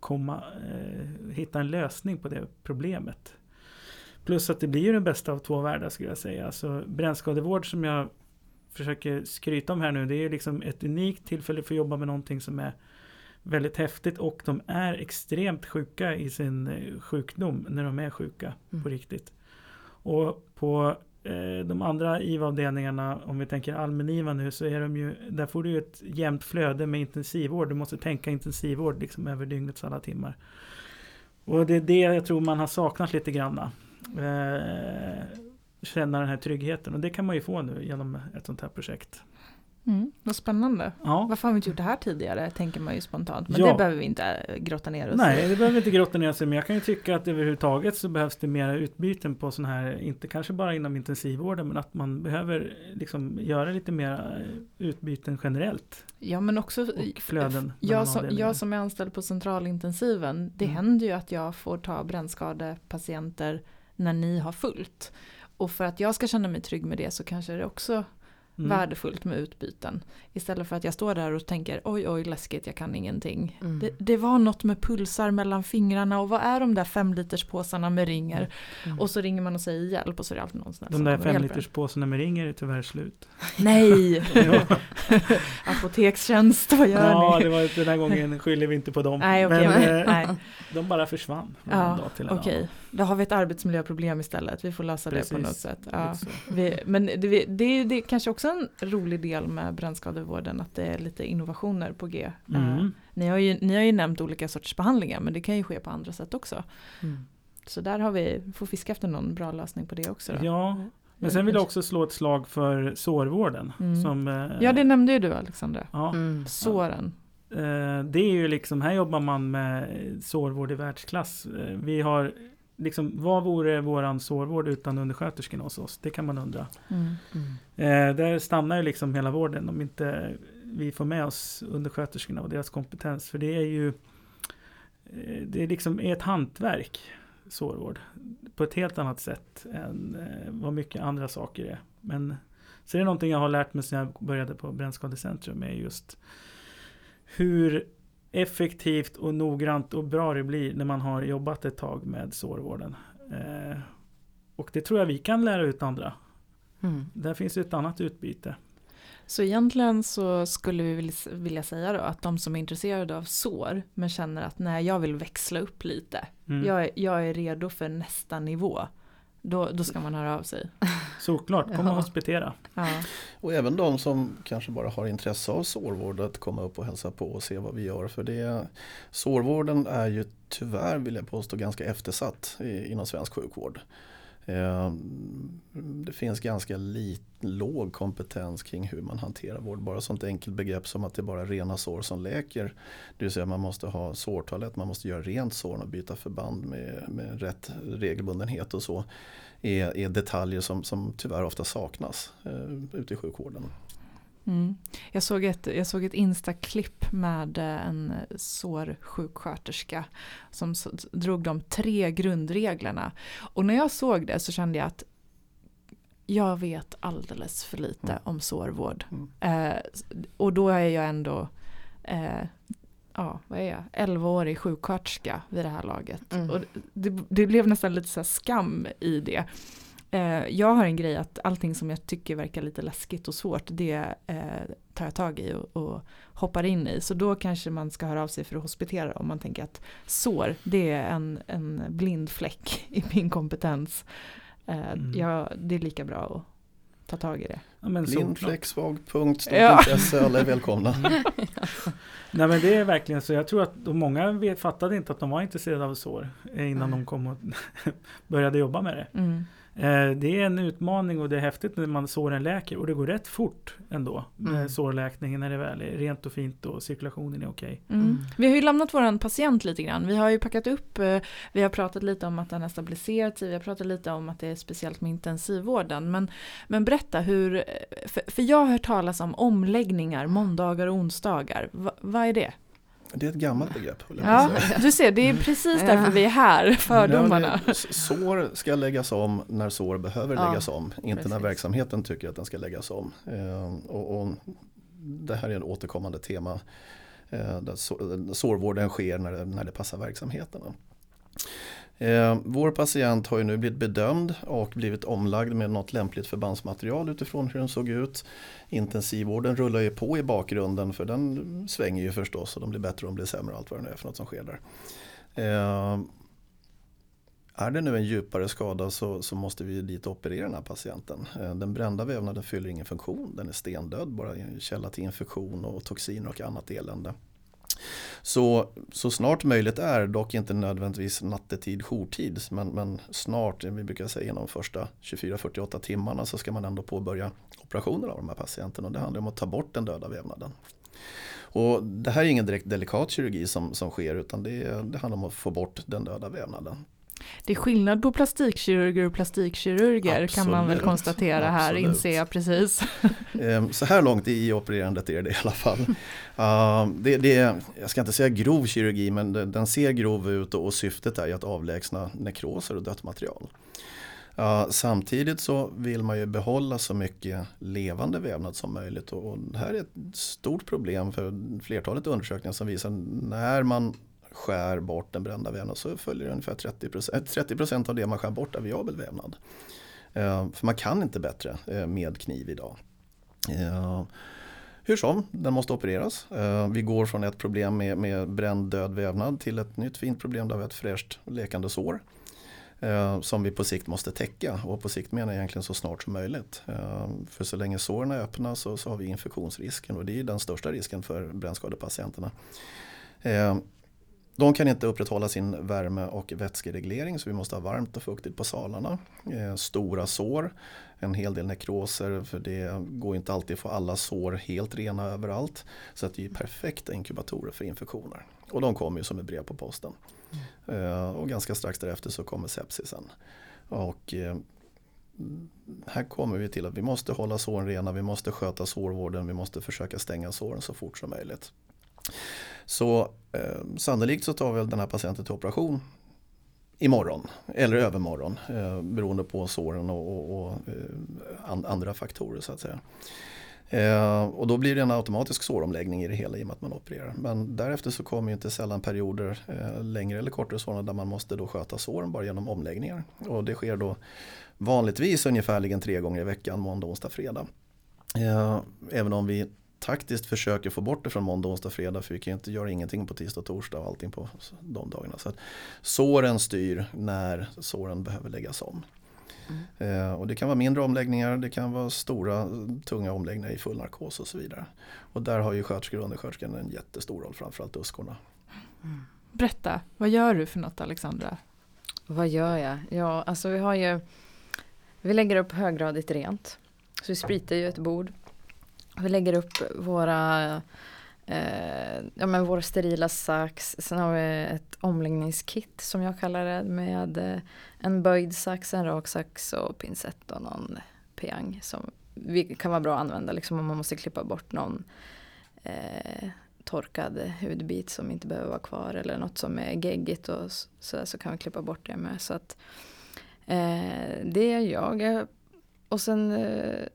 S1: komma, eh, hitta en lösning på det problemet. Plus att det blir ju den bästa av två världar skulle jag säga. Alltså brännskadevård som jag försöker skryta om här nu. Det är liksom ett unikt tillfälle för att jobba med någonting som är väldigt häftigt och de är extremt sjuka i sin eh, sjukdom när de är sjuka
S2: Mm.
S1: på riktigt. Och på eh, de andra IVA-avdelningarna, om vi tänker allmän-IVA nu, så är de ju, där får du ett jämnt flöde med intensivvård. Du måste tänka intensivvård liksom över dygnets alla timmar. Och det är det jag tror man har saknat lite granna. Eh, känna den här tryggheten och det kan man ju få nu genom ett sånt här projekt.
S3: Mm, vad spännande.
S1: Ja.
S3: Varför har vi inte gjort det här tidigare, tänker man ju spontant. Men
S1: Ja.
S3: det behöver vi inte eh, grotta ner oss
S1: Nej,
S3: i.
S1: det behöver inte grotta ner sig, men jag kan ju tycka att överhuvudtaget så behövs det mera utbyten på sådana här, inte kanske bara inom intensivvården, men att man behöver liksom göra lite mera utbyten generellt
S3: Ja, men också
S1: och flöden.
S3: jag som, jag som är anställd på centralintensiven, det
S1: Mm.
S3: händer ju att jag får ta brännskadepatienter när ni har fullt. Och för att jag ska känna mig trygg med det så kanske det också
S1: Mm.
S3: värdefullt med utbyten. Istället för att jag står där och tänker oj oj läskigt jag kan ingenting.
S2: Mm.
S3: Det, det var något med pulsar mellan fingrarna och vad är de där fem liters påsarna med ringer?
S2: Mm.
S3: Och så ringer man och säger hjälp och så är det alltid någon snäll
S1: De där
S3: kommer och
S1: fem
S3: hjälper
S1: liters påsarna med ringer är tyvärr slut.
S3: Nej!
S1: Ja.
S3: Apotekstjänst, vad gör
S1: ja,
S3: ni?
S1: det var, den här gången skyller vi inte på dem.
S3: Nej, okej,
S1: men eh,
S3: nej.
S1: de bara försvann
S3: Ja, Okej,
S1: annan.
S3: Då har vi ett arbetsmiljöproblem istället. Vi får lösa det på
S1: Precis.
S3: något sätt. Ja. Vi, men det, det, är- det är kanske också en rolig del med brännskadevården att det är lite innovationer på G. Eh,
S1: Mm.
S3: Ni, har ju, ni har ju nämnt olika sorters behandlingar men det kan ju ske på andra sätt också.
S2: Mm.
S3: Så där har vi, får fiska efter någon bra lösning på det också. Då.
S1: Ja, men sen vill jag också slå ett slag för sårvården.
S3: Mm.
S1: Som, eh,
S3: Ja, det nämnde ju du Alexandra.
S1: ja,
S2: Mm.
S3: Såren.
S1: Eh, Det är ju liksom, här jobbar man med sårvård i världsklass. Eh, Vi har liksom, vad vore våran sårvård utan undersköterskorna hos oss? Det kan man undra.
S3: Mm.
S2: Mm.
S1: Eh, Där stannar ju liksom hela vården om inte vi får med oss undersköterskorna och deras kompetens. För det är ju, eh, det är liksom ett hantverk, sårvård. På ett helt annat sätt än eh, vad mycket andra saker är. Men så är det någonting jag har lärt mig sedan jag började på Brännskadecentrum är just hur effektivt och noggrant och bra det blir när man har jobbat ett tag med sårvården. Eh, och det tror jag vi kan lära ut andra.
S2: Mm.
S1: Där finns ett annat utbyte.
S3: Så egentligen så skulle vi vilja- säga då att de som är intresserade av sår men känner att nej jag vill växla upp lite.
S1: Mm.
S3: Jag, är, jag är redo för nästa nivå. Då, då ska man höra av sig.
S1: Såklart, kom och hospitera.
S3: Ja.
S4: Och även de som kanske bara har intresse av sårvård att komma upp och hälsa på och se vad vi gör. För det, sårvården är ju tyvärr vill jag påstå ganska eftersatt i, inom svensk sjukvård. Eh, Det finns ganska lit, låg kompetens kring hur man hanterar vård. Bara sånt enkelt begrepp som att det är bara rena sår som läker. Det vill säga man måste ha sårtoalett, man måste göra rent såren och byta förband med, med rätt regelbundenhet och så. Är, är detaljer som, som tyvärr ofta saknas eh, ute i sjukvården.
S3: Mm. Jag, såg ett, jag såg ett Insta-klipp med eh, en sårsjuksköterska som drog de tre grundreglerna. Och när jag såg det så kände jag att jag vet alldeles för lite
S4: Mm.
S3: om sårvård.
S4: Mm.
S3: Eh, och då är jag ändå eh, ja, vad är jag, 11-årig sjuksköterska vid det här laget.
S2: Mm.
S3: Och det, det blev nästan lite så här skam i det. Eh, jag har en grej att allting som jag tycker verkar lite läskigt och svårt det eh, tar jag tag i och, och hoppar in i. Så då kanske man ska höra av sig för att hospitera om man tänker att sår det är en, en blind fläck i min kompetens. Eh,
S1: Mm.
S3: ja, det är lika bra att ta tag i det.
S1: Ja,
S4: svag punkt, stort
S3: Ja.
S4: intresse, alla är välkomna.
S1: Nej men det är verkligen så. Jag tror att många vet, fattade inte att de var intresserade av sår eh, innan
S3: Nej.
S1: de kom och började jobba med det.
S3: Mm.
S1: Eh, Det är en utmaning och det är häftigt när man såren läker och det går rätt fort ändå med
S2: Mm.
S1: sårläkningen när det väl är rent och fint och cirkulationen är okej.
S3: Mm.
S2: Mm.
S3: Vi har ju lämnat våran patient lite grann. Vi har ju packat upp, eh, vi har pratat lite om att den är stabiliserad, vi har pratat lite om att det är speciellt med intensivvården. Men, men berätta hur, för, för jag har hört talas om omläggningar måndagar och onsdagar. Va, vad är det?
S4: Det är ett gammalt begrepp.
S3: Ja, du ser, det är precis därför vi är här, fördomarna.
S4: Ja, sår ska läggas om när sår behöver
S2: Ja,
S4: läggas om, inte när
S2: precis.
S4: verksamheten tycker att den ska läggas om. Eh, och, och det här är ett återkommande tema eh, där så- sårvården sker när det, när det passar verksamheten. Eh, vår patient har ju nu blivit bedömd och blivit omlagd med något lämpligt förbandsmaterial utifrån hur den såg ut. Intensivvården rullar ju på i bakgrunden för den svänger ju förstås och de blir bättre och de blir sämre allt vad det nu är för något som sker där. Eh, är det nu en djupare skada så, så måste vi dit och operera den här patienten. Eh, Den brända vävnaden fyller ingen funktion, den är stendöd, bara en källa till infektion och toxiner och annat elände. Så, så snart möjligt är, dock inte nödvändigtvis nattetid, jourtid, men, men snart, vi brukar säga inom de första 24-48 timmarna så ska man ändå påbörja operationer av de här patienterna och det handlar om att ta bort den döda vävnaden. Och det här är ingen direkt delikat kirurgi som, som sker utan det, det handlar om att få bort den döda vävnaden.
S3: Det är skillnad på plastikkirurger och plastikkirurger Absolut. kan man väl konstatera här, Absolut. inser jag precis.
S4: Ehm, så här långt i opererandet är det i alla fall. Uh, det, det, jag ska inte säga grov kirurgi men den ser grov ut och syftet är att avlägsna nekroser och dött material. Uh, samtidigt så vill man ju behålla så mycket levande vävnad som möjligt och det här är ett stort problem för flertalet undersökningar som visar när man skär bort den brända vävnaden så följer ungefär 30 eh, procent, av det man skär bort är viabel vävnad. Eh, för man kan inte bättre eh, med kniv idag. Hur som, den måste opereras. Vi går från ett problem med, med bränd död vävnad till ett nytt fint problem där vi har ett fräscht läkande sår. som vi på sikt måste täcka och på sikt menar jag egentligen så snart som möjligt. för så länge såren är öppna så, så har vi infektionsrisken och det är den största risken för brännskadepatienterna. De kan inte upprätthålla sin värme och vätskereglering så vi måste ha varmt och fuktigt på salarna. Eh, stora sår, en hel del nekroser för det går inte alltid att få alla sår helt rena överallt. Så att det är perfekta inkubatorer för infektioner. Och de kommer ju som ett brev på posten. Eh, och ganska strax därefter så kommer sepsisen. Och eh, här kommer vi till att vi måste hålla såren rena, vi måste sköta sårvården, vi måste försöka stänga såren så fort som möjligt. Så eh, sannolikt så tar väl den här patienten till operation imorgon eller övermorgon eh, beroende på såren och, och, och eh, and, andra faktorer så att säga. Eh, och då blir det en automatisk såromläggning i det hela i och med att man opererar. Men därefter så kommer ju inte sällan perioder, eh, längre eller kortare sådana, där man måste då sköta såren bara genom omläggningar. Och det sker då vanligtvis ungefärligen tre gånger i veckan, måndag, onsdag, fredag. Eh, även om vi taktiskt försöker få bort det från måndag, onsdag, fredag för vi kan ju inte göra ingenting på tisdag och torsdag och allting på de dagarna. Så att såren styr när såren behöver läggas om. Mm. Eh, och det kan vara mindre omläggningar, det kan vara stora tunga omläggningar i full narkos och så vidare. Och där har ju sköterskor och undersköterskor en jättestor roll, framförallt uskorna.
S3: Mm. Berätta, vad gör du för något Alexandra?
S2: Vad gör jag? Ja, alltså vi har ju Vi lägger upp höggradigt rent. Så vi spritar ju ett bord vi lägger upp våra eh, ja, men vår sterila sax. Sen har vi ett omläggningskit som jag kallar det med eh, en böjd sax, en rak sax och pincett och någon peang som vi, kan vara bra att använda liksom om man måste klippa bort någon eh, torkad hudbit som inte behöver vara kvar eller något som är geggigt och så, så kan vi klippa bort det med. Så att, eh, det är jag. Och sen eh,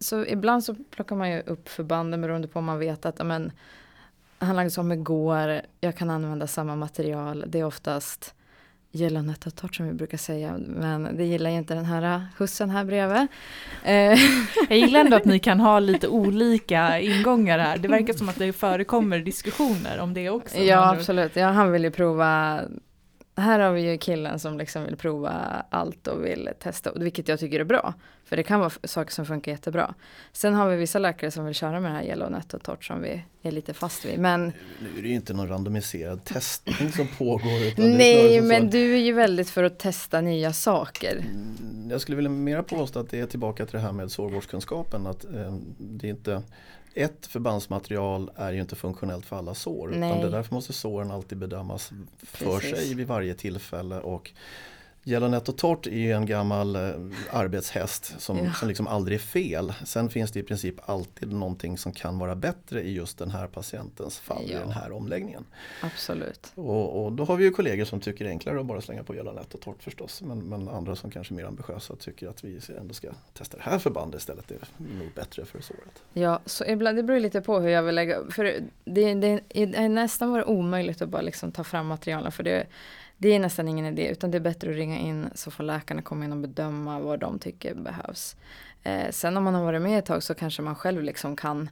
S2: så ibland så plockar man ju upp förbanden beroende på om man vet att amen, han lagde som igår, jag kan använda samma material. Det är oftast Gelanetatort som vi brukar säga, men det gillar ju inte den här hussen här bredvid.
S3: Eh, jag gillar ändå att ni kan ha lite olika ingångar här. Det verkar som att det förekommer diskussioner om det också.
S2: Ja, absolut. Ja, han vill ju prova här har vi ju killen som liksom vill prova allt och vill testa, vilket jag tycker är bra. För det kan vara saker som funkar jättebra. Sen har vi vissa läkare som vill köra med det här Yellow Net och Torch som vi är lite fast vid. Men
S4: nu är det ju inte någon randomiserad testning som pågår.
S2: Nej, men du är ju väldigt för att testa nya saker.
S4: Mm, jag skulle vilja mera påstå att det är tillbaka till det här med sårvårdskunskapen. Att eh, det är inte ett förbandsmaterial är ju inte funktionellt för alla sår. Nej. Utan det därför måste såren alltid bedömas för Precis. sig vid varje tillfälle. Och Yellownet och Tort är en gammal eh, arbetshäst som, ja. som liksom aldrig är fel. Sen finns det i princip alltid någonting som kan vara bättre i just den här patientens fall ja. i den här omläggningen.
S2: Absolut.
S4: Och, och, då har vi ju kollegor som tycker det är enklare att bara slänga på Yellownet och Tort förstås. Men, men, andra som kanske är mer ambitiösa tycker att vi ändå ska testa det här förbandet istället. Det är nog bättre för såret.
S2: Ja, så ibland, det beror lite på hur jag vill lägga För det, det, det är nästan varit omöjligt att bara liksom ta fram materialen. För det det är nästan ingen idé utan det är bättre att ringa in så får läkarna komma in och bedöma vad de tycker behövs. Eh, sen om man har varit med ett tag så kanske man själv liksom kan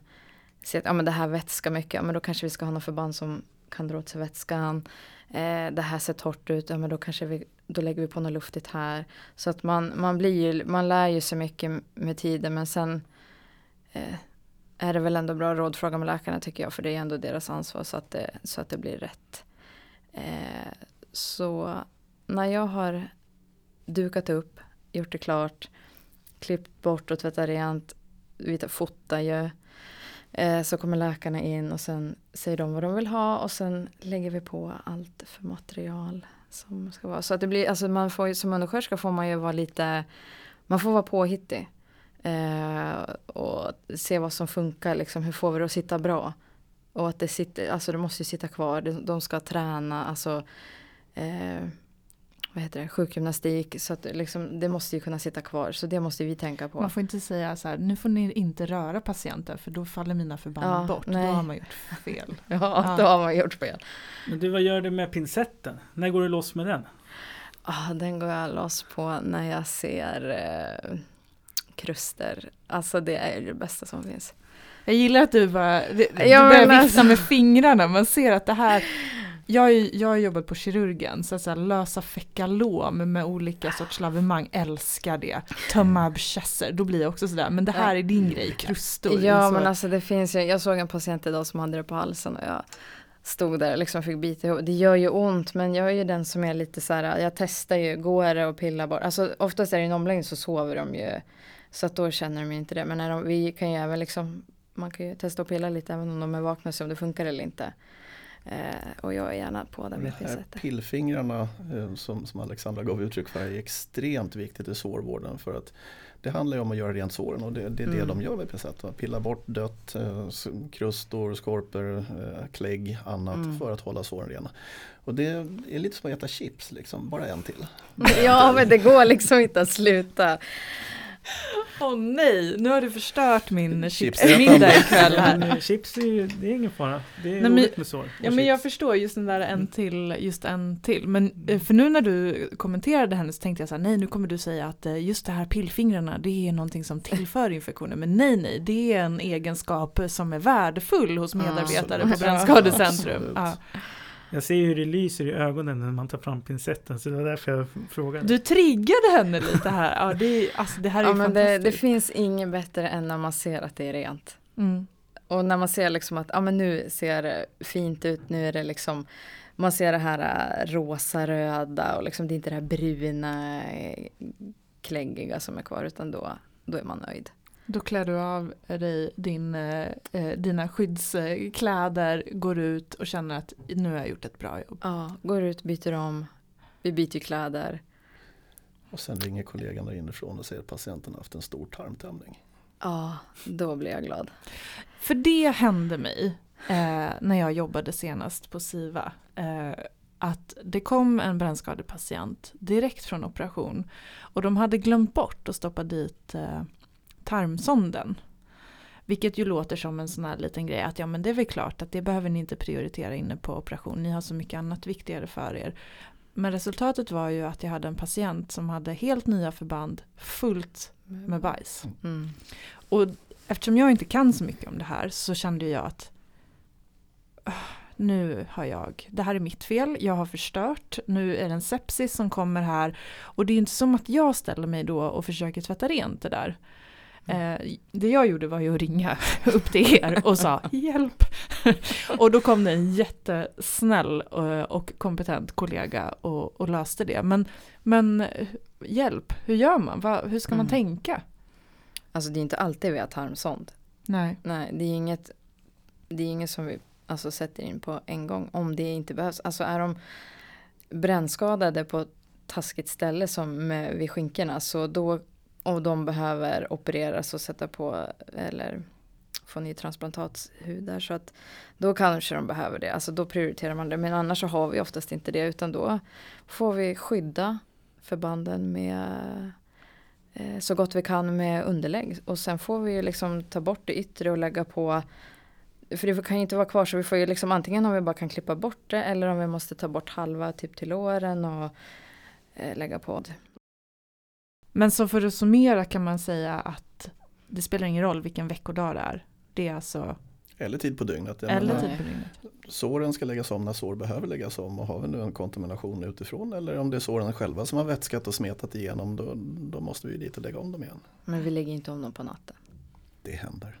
S2: se att ja, men det här vätskar mycket, ja, men då kanske vi ska ha något förband som kan dra åt sig vätskan. Eh, det här ser torrt ut, ja, men då kanske vi då lägger vi på något luftigt här. Så att man, man, blir ju, man lär ju sig mycket med tiden men sen eh, är det väl ändå bra rådfråga med läkarna tycker jag för det är ändå deras ansvar så att det, så att det blir rätt. Eh, så när jag har dukat upp, gjort det klart, klippt bort och tvättat rent. vi fotar ju. Eh, så kommer läkarna in och sen säger de vad de vill ha och sen lägger vi på allt för material som ska vara. Så att det blir, alltså man får som undersköterska får man ju vara lite, man får vara påhittig. Eh, och se vad som funkar, liksom, hur får vi det att sitta bra. Och att det sitter, alltså det måste ju sitta kvar, de ska träna, alltså eh, vad heter det, sjukgymnastik. Så att det liksom, det måste ju kunna sitta kvar, så det måste vi tänka på.
S3: Man får inte säga så här, nu får ni inte röra patienten för då faller mina förband
S2: Ja,
S3: bort.
S2: nej.
S3: Då har man gjort fel.
S2: Ja,
S3: Ja.
S2: då har man gjort fel.
S1: Men du, vad gör du med pincetten? När går du loss med den?
S2: Ah, den går jag loss på när jag ser eh, kruster. Alltså det är ju det bästa som finns.
S3: Jag gillar att du bara, du
S2: Ja,
S3: börjar vifta
S2: alltså-
S3: med fingrarna. Man ser att det här, jag, har ju- jag har jobbat på kirurgen, så att så här, lösa fekalom med olika sorts lavemang, älskar det. Tömma abscesser, då blir jag också sådär, men det här är din grej, krustor.
S2: Ja
S3: så.
S2: men alltså det finns ju, jag såg en patient idag som hade det på halsen och jag stod där och liksom fick bita ihop. Det gör ju ont men jag är ju den som är lite så här, jag testar ju, går det och pillar bort. Alltså oftast är det en omläggning så sover de ju. Så att då känner de ju inte det. Men när de, vi kan ju även liksom, man kan ju testa och pilla lite även om de är vakna och se om det funkar eller inte. Eh, och jag är gärna på det
S4: De
S2: med
S4: här
S2: pincetter.
S4: pillfingrarna eh, som, som Alexandra gav uttryck för är extremt viktigt i sårvården för att det handlar ju om att göra rent såren och det, det är det
S2: Mm.
S4: de gör med pincett. va? Pilla bort dött, eh, krustor, skorpor, eh, klägg, annat
S2: Mm.
S4: för att hålla såren rena. Och det är lite som att äta chips, liksom. bara en till.
S2: Ja men det går liksom inte att sluta.
S3: Åh nej, nu har du förstört min chipsmiddag ikväll här.
S1: Chips är ju, det är ingen fara. Det är
S3: Nej, men-
S1: roligt med sår.
S3: Ja men jag förstår just den där en till, just en till. Men eh, för nu när du kommenterade henne så tänkte jag så här, nej nu kommer du säga att eh, just det här pillfingrarna det är någonting som tillför infektioner. Men nej nej, det är en egenskap som är värdefull hos medarbetare på
S4: Absolut.
S3: Brännskadecentrum. Ja.
S1: Jag ser hur det lyser i ögonen när man tar fram pincetten så det var därför jag frågade.
S3: Du triggade henne lite här. Ja, det, alltså, det här är
S2: Ja
S3: ju
S2: men det, det finns inget bättre än när man ser att det är rent.
S3: Mm.
S2: Och när man ser liksom att ja, men nu ser det fint ut, nu är det liksom man ser det här äh, rosa-röda och liksom det är inte det här bruna äh, kläggiga som är kvar utan då, då är man nöjd.
S3: Då klär du av dig din, eh, eh, dina skyddskläder, går ut och känner att nu har jag gjort ett bra jobb.
S2: Ja, går ut, byter om, vi byter kläder.
S4: Och sen ringer kollegan där inifrån och säger att patienten har haft en stor tarmtömning.
S2: Ja, då blir jag glad.
S3: För det hände mig eh, när jag jobbade senast på SIVA. Eh, att det kom en brännskadepatient direkt från operation. Och de hade glömt bort att stoppa dit eh, tarmsonden. Vilket ju låter som en sån här liten grej att ja men det är väl klart att det behöver ni inte prioritera inne på operation. Ni har så mycket annat viktigare för er. Men resultatet var ju att jag hade en patient som hade helt nya förband fullt med bajs.
S2: Mm.
S3: Och eftersom jag inte kan så mycket om det här så kände jag att "Ah, nu har jag, det här är mitt fel, jag har förstört, nu är det en sepsis som kommer här. Och det är inte som att jag ställer mig då och försöker tvätta rent det där. Eh, det jag gjorde var ju att ringa upp till er och sa hjälp. och då kom det en jättesnäll eh, och kompetent kollega och, och löste det. Men, men eh, hjälp, hur gör man? Va, hur ska man
S2: Mm.
S3: tänka?
S2: Alltså det är inte alltid vi har tarmsond.
S3: Nej.
S2: Nej, det är inget, det är inget som vi alltså, sätter in på en gång om det inte behövs. Alltså är de brännskadade på taskigt ställe som med, vid skinkorna så då och de behöver opereras och sätta på eller få ny transplantatshud där så att då kanske de behöver det. Alltså då prioriterar man det men annars så har vi oftast inte det utan då får vi skydda förbanden med eh, så gott vi kan med underlägg. Och sen får vi ju liksom ta bort det yttre och lägga på för det kan ju inte vara kvar så vi får ju liksom antingen om vi bara kan klippa bort det eller om vi måste ta bort halva typ till låren och eh, lägga på.
S3: Men så för att summera kan man säga att det spelar ingen roll vilken veckodag det är. Det är alltså,
S4: Eller tid på dygnet.
S3: Eller
S4: menar,
S3: tid på dygnet.
S4: Såren ska läggas om när sår behöver läggas om och har vi nu en kontamination utifrån eller om det är såren själva som har vätskat och smetat igenom då, då måste vi dit och lägga om dem igen.
S2: Men vi lägger inte om dem på natten.
S4: Det händer.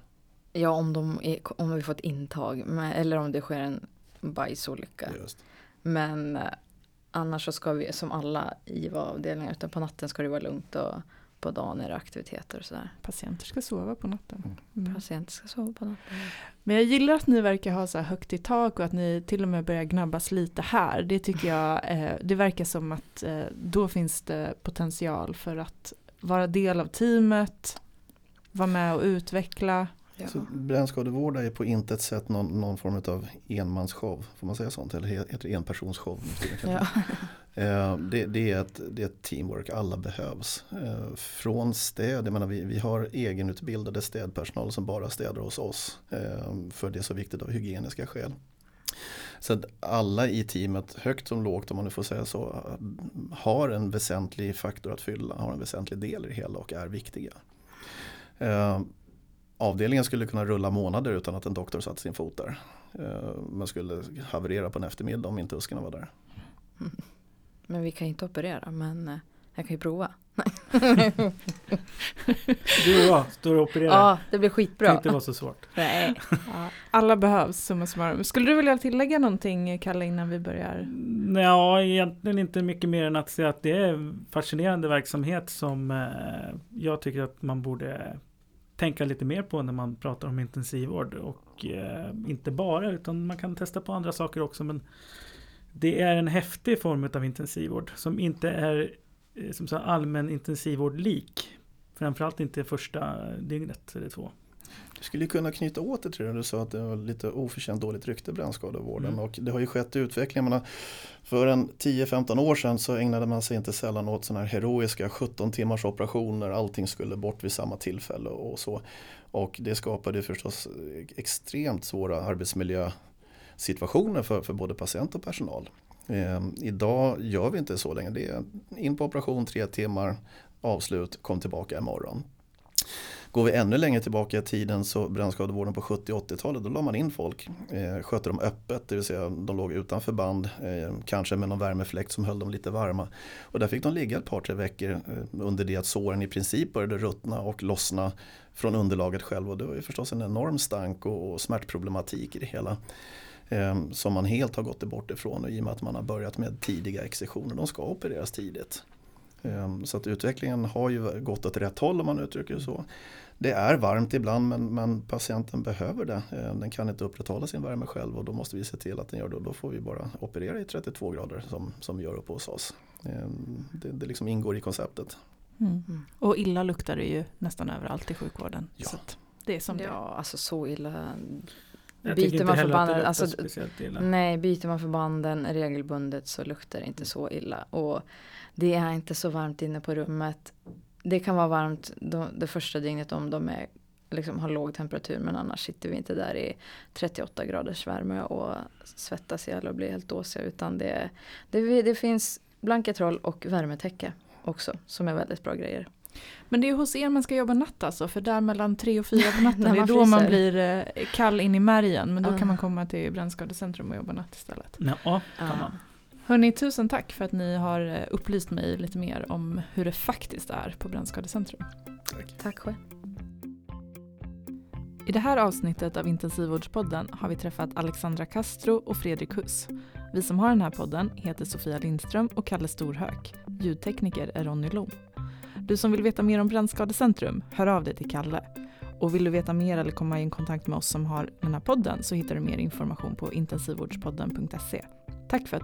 S2: Ja om, de är, om vi får ett intag eller om det sker en bajsolycka.
S4: Just.
S2: Men eh, annars så ska vi som alla IVA-avdelningar utan på natten ska det vara lugnt och på dagen är det aktiviteter och sådär.
S3: Patienter ska sova på natten. Mm.
S2: Patienter ska sova på natten.
S3: Men jag gillar att ni verkar ha så här högt i tak och att ni till och med börjar gnabbas lite här. Det tycker jag, eh, det verkar som att eh, då finns det potential för att vara del av teamet, vara med och utveckla.
S2: Ja.
S4: Så brännskadevård är på intet sätt någon, någon form av enmansshow, får man säga sånt? Eller heter det enpersonsshow?
S2: Ja.
S4: Eh, det, det, är ett, det är ett teamwork, alla behövs. Eh, Från städ, jag menar vi, vi har egenutbildade städpersonal som bara städar hos oss. eh, För det är så viktigt av hygieniska skäl. Så att alla i teamet, högt som lågt om man nu får säga så, eh, har en väsentlig faktor att fylla, har en väsentlig del i det hela och är viktiga. Avdelningen skulle kunna rulla månader utan att en doktor satt sin fot där. Eh, Man skulle haverera på en eftermiddag om inte uskarna var där.
S2: Men vi kan inte operera men eh, jag kan ju prova.
S1: Du och jag står och opererar.
S2: Ja, det blir
S1: Det
S2: skitbra.
S1: kan inte vara så svårt.
S2: Nej.
S3: Ja, alla behövs, summa summarum. Skulle du vilja tillägga någonting Kalle innan vi börjar?
S1: Ja, egentligen inte mycket mer än att säga att det är en fascinerande verksamhet som eh, jag tycker att man borde tänka lite mer på när man pratar om intensivvård. Och eh, inte bara, utan man kan testa på andra saker också. Men det är en häftig form av intensivvård som inte är eh, som så allmän intensivvård lik. Framförallt inte första dygnet eller två.
S4: Du skulle kunna knyta åt det till det du sa att det var lite oförtjänt dåligt rykte brännskadevården
S1: Mm.
S4: och det har ju skett utveckling. Menar, för en 10-15 år sedan så ägnade man sig inte sällan åt sådana här heroiska 17 timmars operationer, allting skulle bort vid samma tillfälle och så. Och det skapade förstås extremt svåra arbetsmiljösituationer för, för både patient och personal. Eh, idag gör vi inte så länge, det är in på operation tre timmar, avslut, kom tillbaka imorgon. Går vi ännu längre tillbaka i tiden så brännskadevården på 70 80-talet då la man in folk. Eh, skötte dem öppet, det vill säga de låg utanför band, eh, kanske med någon värmefläkt som höll dem lite varma. Och där fick de ligga ett par tre veckor eh, under det att såren i princip började ruttna och lossna från underlaget själv. Och det var ju förstås en enorm stank och, och smärtproblematik i det hela. Eh, som man helt har gått bort ifrån i och med att man har börjat med tidiga excisioner. De ska opereras tidigt. Eh, så att utvecklingen har ju gått åt rätt håll om man uttrycker det så. Det är varmt ibland men, men patienten behöver det. Eh, Den kan inte upprätthålla sin värme själv och då måste vi se till att den gör det. Och då får vi bara operera i 32 grader som, som vi gör uppe hos oss. Eh, Det, det liksom ingår i konceptet.
S2: Mm.
S3: Och illa luktar det ju nästan överallt i sjukvården.
S4: Ja.
S3: Så det är som det.
S2: Ja, alltså så illa.
S1: Jag
S2: Byter man förbanden, alltså. Nej, byter man förbanden regelbundet så luktar det inte så illa. Och det är inte så varmt inne på rummet. Det kan vara varmt då, det första dygnet om de är, liksom, har låg temperatur men annars sitter vi inte där i 38 graders värme och svettas ihjäl och blir helt dåsiga. Utan det, det, det finns blanketroll och värmetäcke också som är väldigt bra grejer.
S3: Men det är hos er man ska jobba natt alltså, för där mellan tre och fyra på natten, det är
S2: man
S3: då man blir eh, kall in i märgen. Men då
S2: Ah.
S3: kan man komma till Brännskadecentrum och jobba natt istället.
S1: Ja, kan
S2: Ja.
S1: man.
S3: Hörni, tusen tack för att ni har eh, upplyst mig lite mer om hur det faktiskt är på Brännskadecentrum.
S4: Tack.
S2: Tack själv.
S3: I det här avsnittet av Intensivvårdspodden har vi träffat Alexandra Castro och Fredrik Huss. Vi som har den här podden heter Sofia Lindström och Kalle Storhök. Ljudtekniker är Ronny Lom. Du som vill veta mer om Brännskadecentrum, hör av dig till Kalle. Och vill du veta mer eller komma i kontakt med oss som har den här podden så hittar du mer information på intensivvårdspodden.se. Tack för att du har